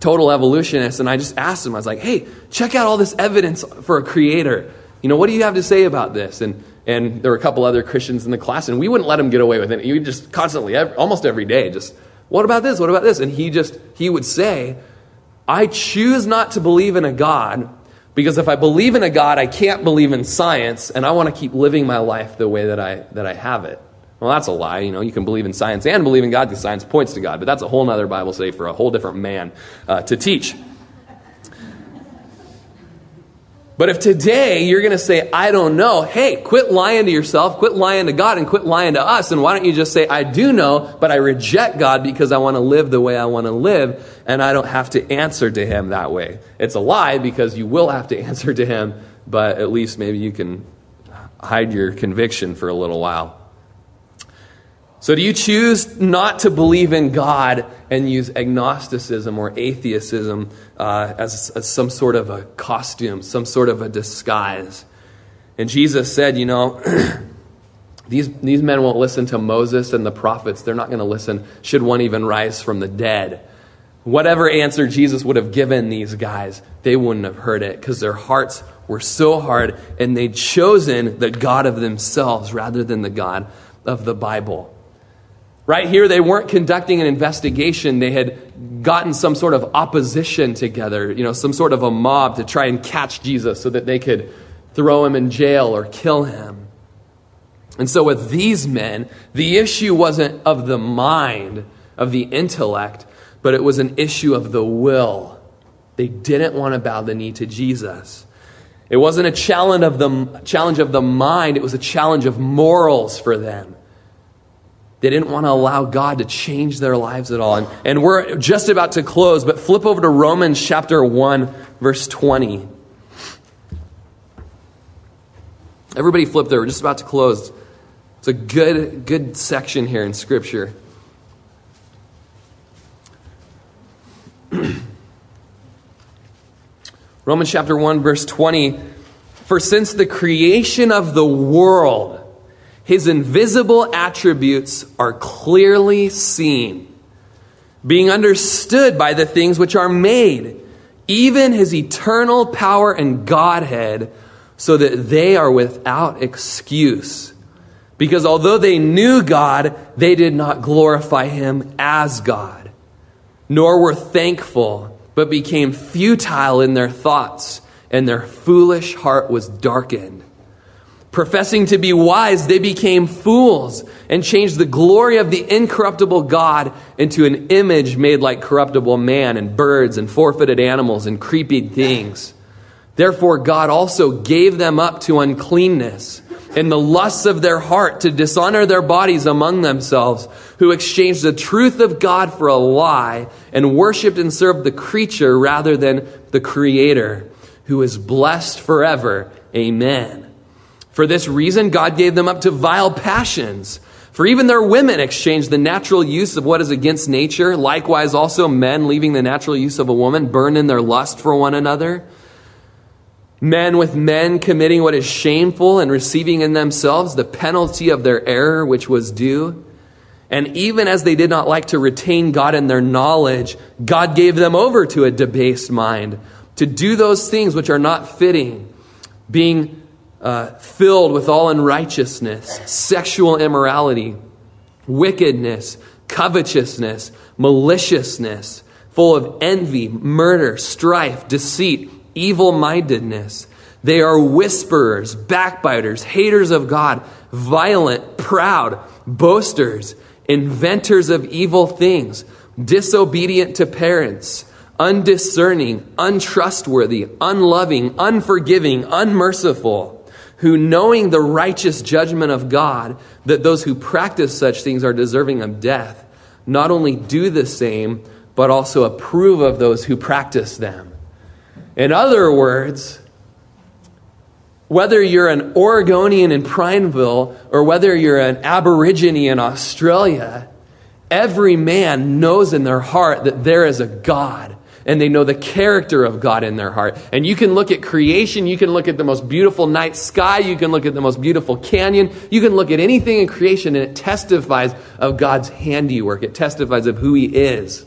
total evolutionist, and I just asked him, I was like, hey, check out all this evidence for a creator. You know, what do you have to say about this? And and there were a couple other Christians in the class, and we wouldn't let him get away with it. You just constantly, almost every day, just, what about this? What about this? And he just, he would say, I choose not to believe in a God because if I believe in a God, I can't believe in science, and I want to keep living my life the way that I, that I have it. Well, that's a lie. You know, you can believe in science and believe in God because science points to God, but that's a whole other Bible study for a whole different man uh, to teach. But if today you're going to say, I don't know, hey, quit lying to yourself, quit lying to God, and quit lying to us, and why don't you just say, I do know, but I reject God because I want to live the way I want to live, and I don't have to answer to Him that way? It's a lie because you will have to answer to Him, but at least maybe you can hide your conviction for a little while. So, do you choose not to believe in God and use agnosticism or atheism uh, as, as some sort of a costume, some sort of a disguise? And Jesus said, you know, these, these men won't listen to Moses and the prophets. They're not going to listen, should one even rise from the dead. Whatever answer Jesus would have given these guys, they wouldn't have heard it because their hearts were so hard and they'd chosen the God of themselves rather than the God of the Bible. Right here, they weren't conducting an investigation. They had gotten some sort of opposition together, you know, some sort of a mob to try and catch Jesus so that they could throw him in jail or kill him. And so, with these men, the issue wasn't of the mind, of the intellect, but it was an issue of the will. They didn't want to bow the knee to Jesus. It wasn't a challenge of the, challenge of the mind, it was a challenge of morals for them. They didn't want to allow God to change their lives at all. And, and we're just about to close, but flip over to Romans chapter 1, verse 20. Everybody flip there. We're just about to close. It's a good, good section here in Scripture. Romans chapter 1, verse 20. For since the creation of the world, his invisible attributes are clearly seen, being understood by the things which are made, even his eternal power and Godhead, so that they are without excuse. Because although they knew God, they did not glorify him as God, nor were thankful, but became futile in their thoughts, and their foolish heart was darkened. Professing to be wise, they became fools and changed the glory of the incorruptible God into an image made like corruptible man and birds and four footed animals and creepy things. Therefore, God also gave them up to uncleanness and the lusts of their heart to dishonor their bodies among themselves, who exchanged the truth of God for a lie and worshiped and served the creature rather than the Creator, who is blessed forever. Amen. For this reason, God gave them up to vile passions. For even their women exchanged the natural use of what is against nature. Likewise, also men, leaving the natural use of a woman, burned in their lust for one another. Men with men committing what is shameful and receiving in themselves the penalty of their error, which was due. And even as they did not like to retain God in their knowledge, God gave them over to a debased mind to do those things which are not fitting, being uh, filled with all unrighteousness, sexual immorality, wickedness, covetousness, maliciousness, full of envy, murder, strife, deceit, evil mindedness. They are whisperers, backbiters, haters of God, violent, proud, boasters, inventors of evil things, disobedient to parents, undiscerning, untrustworthy, unloving, unforgiving, unmerciful who, knowing the righteous judgment of God, that those who practice such things are deserving of death, not only do the same, but also approve of those who practice them. In other words, whether you're an Oregonian in Prineville or whether you're an Aborigine in Australia, every man knows in their heart that there is a God and they know the character of God in their heart. And you can look at creation, you can look at the most beautiful night sky, you can look at the most beautiful canyon, you can look at anything in creation, and it testifies of God's handiwork. It testifies of who He is.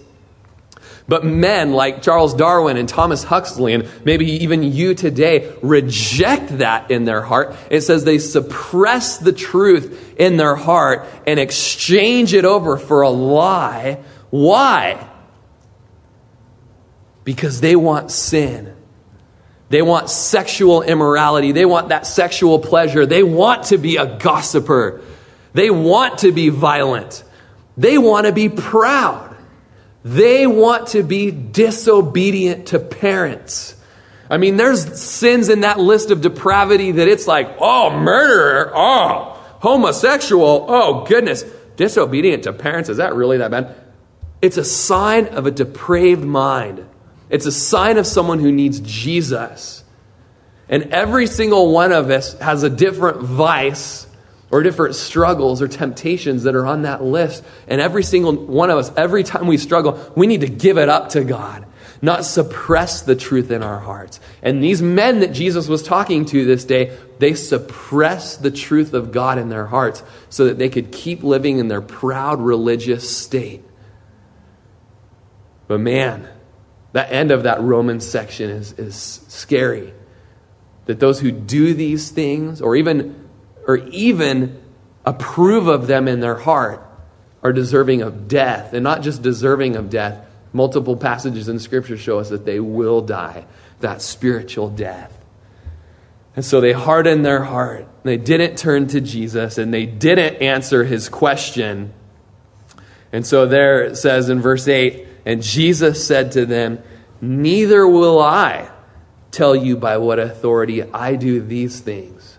But men like Charles Darwin and Thomas Huxley, and maybe even you today, reject that in their heart. It says they suppress the truth in their heart and exchange it over for a lie. Why? Because they want sin. They want sexual immorality. They want that sexual pleasure. They want to be a gossiper. They want to be violent. They want to be proud. They want to be disobedient to parents. I mean, there's sins in that list of depravity that it's like, oh, murderer, oh, homosexual, oh, goodness. Disobedient to parents, is that really that bad? It's a sign of a depraved mind. It's a sign of someone who needs Jesus. And every single one of us has a different vice or different struggles or temptations that are on that list. And every single one of us, every time we struggle, we need to give it up to God, not suppress the truth in our hearts. And these men that Jesus was talking to this day, they suppressed the truth of God in their hearts so that they could keep living in their proud religious state. But man, that end of that Roman section is, is scary. That those who do these things, or even, or even approve of them in their heart, are deserving of death. And not just deserving of death, multiple passages in Scripture show us that they will die, that spiritual death. And so they hardened their heart. They didn't turn to Jesus and they didn't answer his question. And so there it says in verse 8, and Jesus said to them, Neither will I tell you by what authority I do these things.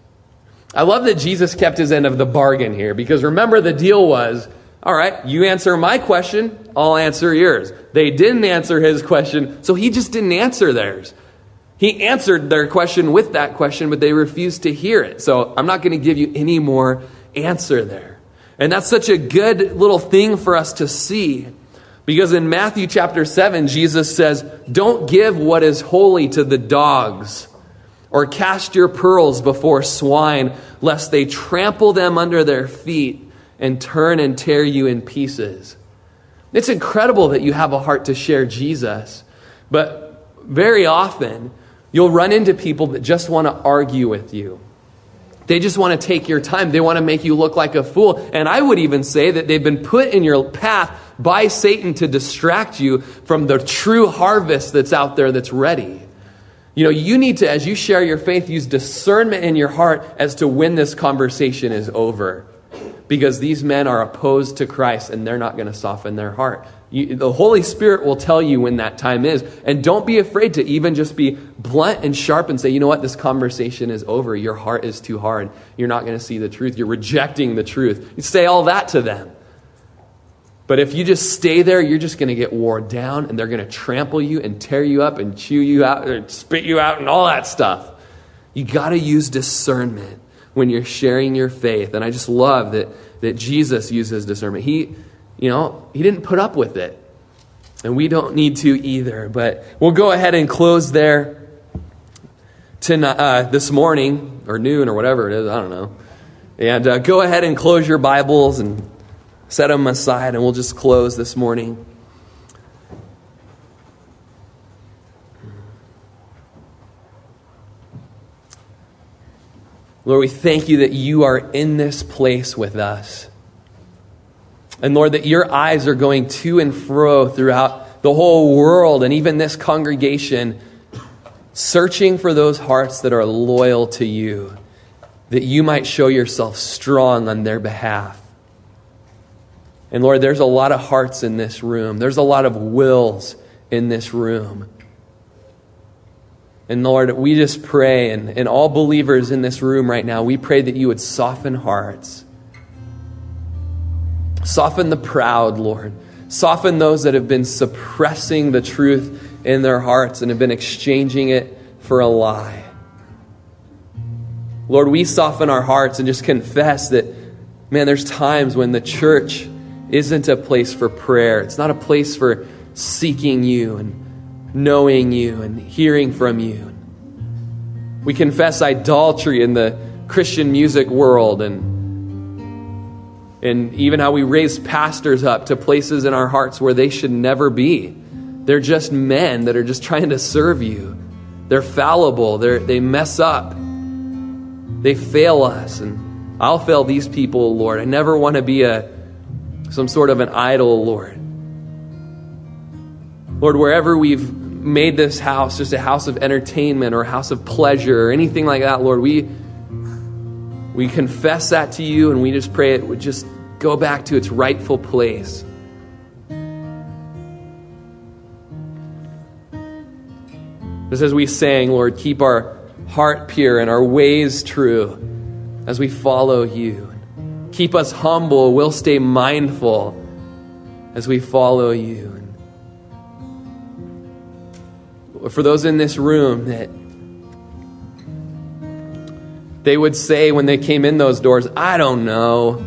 I love that Jesus kept his end of the bargain here because remember, the deal was all right, you answer my question, I'll answer yours. They didn't answer his question, so he just didn't answer theirs. He answered their question with that question, but they refused to hear it. So I'm not going to give you any more answer there. And that's such a good little thing for us to see because in Matthew chapter 7, Jesus says, Don't give what is holy to the dogs, or cast your pearls before swine, lest they trample them under their feet and turn and tear you in pieces. It's incredible that you have a heart to share Jesus, but very often you'll run into people that just want to argue with you. They just want to take your time. They want to make you look like a fool. And I would even say that they've been put in your path by Satan to distract you from the true harvest that's out there that's ready. You know, you need to, as you share your faith, use discernment in your heart as to when this conversation is over. Because these men are opposed to Christ and they're not going to soften their heart. You, the Holy Spirit will tell you when that time is. And don't be afraid to even just be blunt and sharp and say, you know what, this conversation is over. Your heart is too hard. You're not going to see the truth. You're rejecting the truth. You say all that to them. But if you just stay there, you're just going to get worn down and they're going to trample you and tear you up and chew you out and spit you out and all that stuff. You got to use discernment when you're sharing your faith. And I just love that, that Jesus uses discernment. He you know, he didn't put up with it. And we don't need to either. But we'll go ahead and close there tonight, uh, this morning or noon or whatever it is. I don't know. And uh, go ahead and close your Bibles and set them aside, and we'll just close this morning. Lord, we thank you that you are in this place with us. And Lord, that your eyes are going to and fro throughout the whole world and even this congregation, searching for those hearts that are loyal to you, that you might show yourself strong on their behalf. And Lord, there's a lot of hearts in this room, there's a lot of wills in this room. And Lord, we just pray, and, and all believers in this room right now, we pray that you would soften hearts Soften the proud, Lord. Soften those that have been suppressing the truth in their hearts and have been exchanging it for a lie. Lord, we soften our hearts and just confess that, man, there's times when the church isn't a place for prayer. It's not a place for seeking you and knowing you and hearing from you. We confess idolatry in the Christian music world and and even how we raise pastors up to places in our hearts where they should never be. They're just men that are just trying to serve you. They're fallible, They're, they mess up, they fail us. And I'll fail these people, Lord. I never want to be a, some sort of an idol, Lord. Lord, wherever we've made this house just a house of entertainment or a house of pleasure or anything like that, Lord, we we confess that to you and we just pray it would just go back to its rightful place. Just as we sang, Lord, keep our heart pure and our ways true as we follow you. Keep us humble. We'll stay mindful as we follow you. And For those in this room that they would say when they came in those doors, I don't know.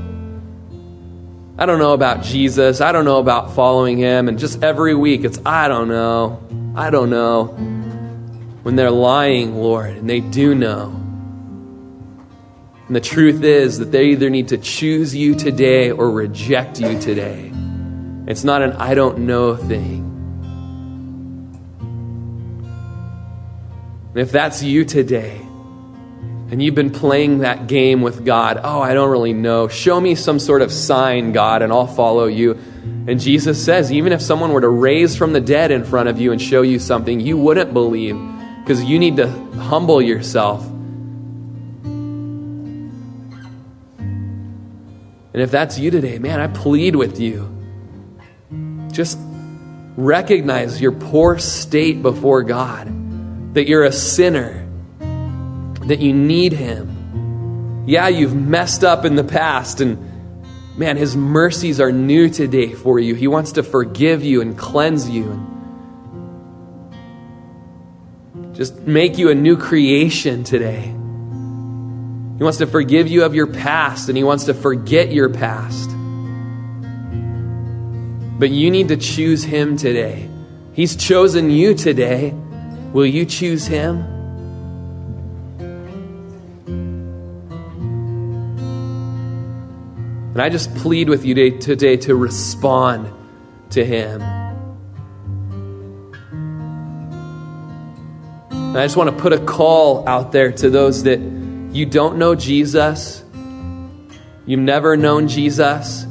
I don't know about Jesus. I don't know about following him. And just every week, it's, I don't know. I don't know. When they're lying, Lord, and they do know. And the truth is that they either need to choose you today or reject you today. It's not an I don't know thing. And if that's you today, and you've been playing that game with God, oh, I don't really know. Show me some sort of sign, God, and I'll follow you. And Jesus says, even if someone were to raise from the dead in front of you and show you something, you wouldn't believe because you need to humble yourself. And if that's you today, man, I plead with you. Just recognize your poor state before God, that you're a sinner that you need Him. Yeah, you've messed up in the past, and man, His mercies are new today for you. He wants to forgive you and cleanse you and just make you a new creation today. He wants to forgive you of your past, and He wants to forget your past. But you need to choose Him today. He's chosen you today. Will you choose Him? And I just plead with you today to respond to Him. And I just want to put a call out there to those that you don't know Jesus, you've never known Jesus.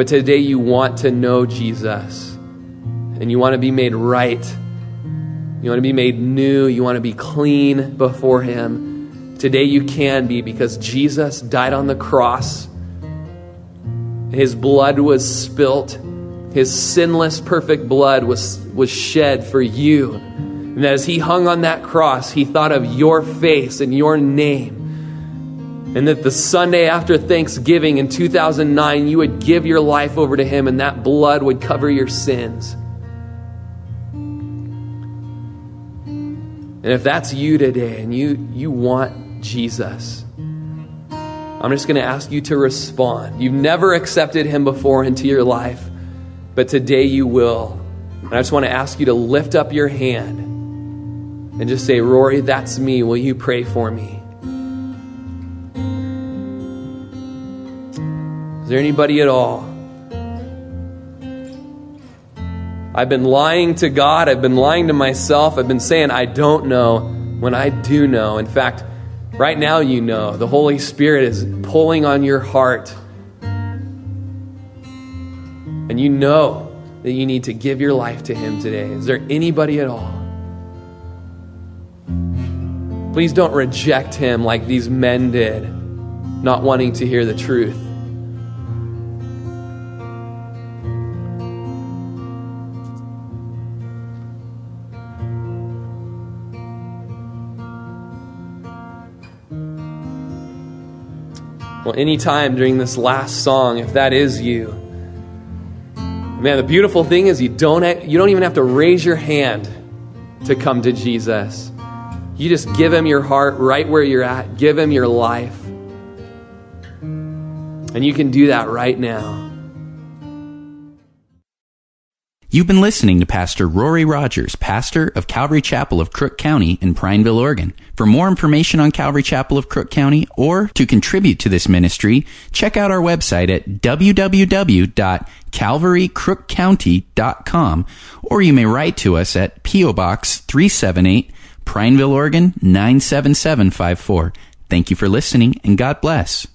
but today you want to know Jesus and you want to be made right. You want to be made new. You want to be clean before Him. Today you can be because Jesus died on the cross. His blood was spilt. His sinless, perfect blood was, was shed for you. And as He hung on that cross, He thought of your face and your name and that the Sunday after Thanksgiving in 2009, you would give your life over to Him and that blood would cover your sins. And if that's you today and you, you want Jesus, I'm just going to ask you to respond. You've never accepted Him before into your life, but today you will. And I just want to ask you to lift up your hand and just say, Rory, that's me. Will you pray for me? Is there anybody at all? I've been lying to God. I've been lying to myself. I've been saying I don't know when I do know. In fact, right now you know. The Holy Spirit is pulling on your heart. And you know that you need to give your life to Him today. Is there anybody at all? Please don't reject Him like these men did, not wanting to hear the truth. Well, anytime during this last song, if that is you, man, the beautiful thing is you don't, you don't even have to raise your hand to come to Jesus. You just give him your heart right where you're at, give him your life. And you can do that right now. You've been listening to Pastor Rory Rodgers, pastor of Calvary Chapel of Crook County in Prineville, Oregon. For more information on Calvary Chapel of Crook County or to contribute to this ministry, check out our website at www.calvarycrookcounty.com or you may write to us at P.O. Box 378, Prineville, Oregon 97754. Thank you for listening and God bless.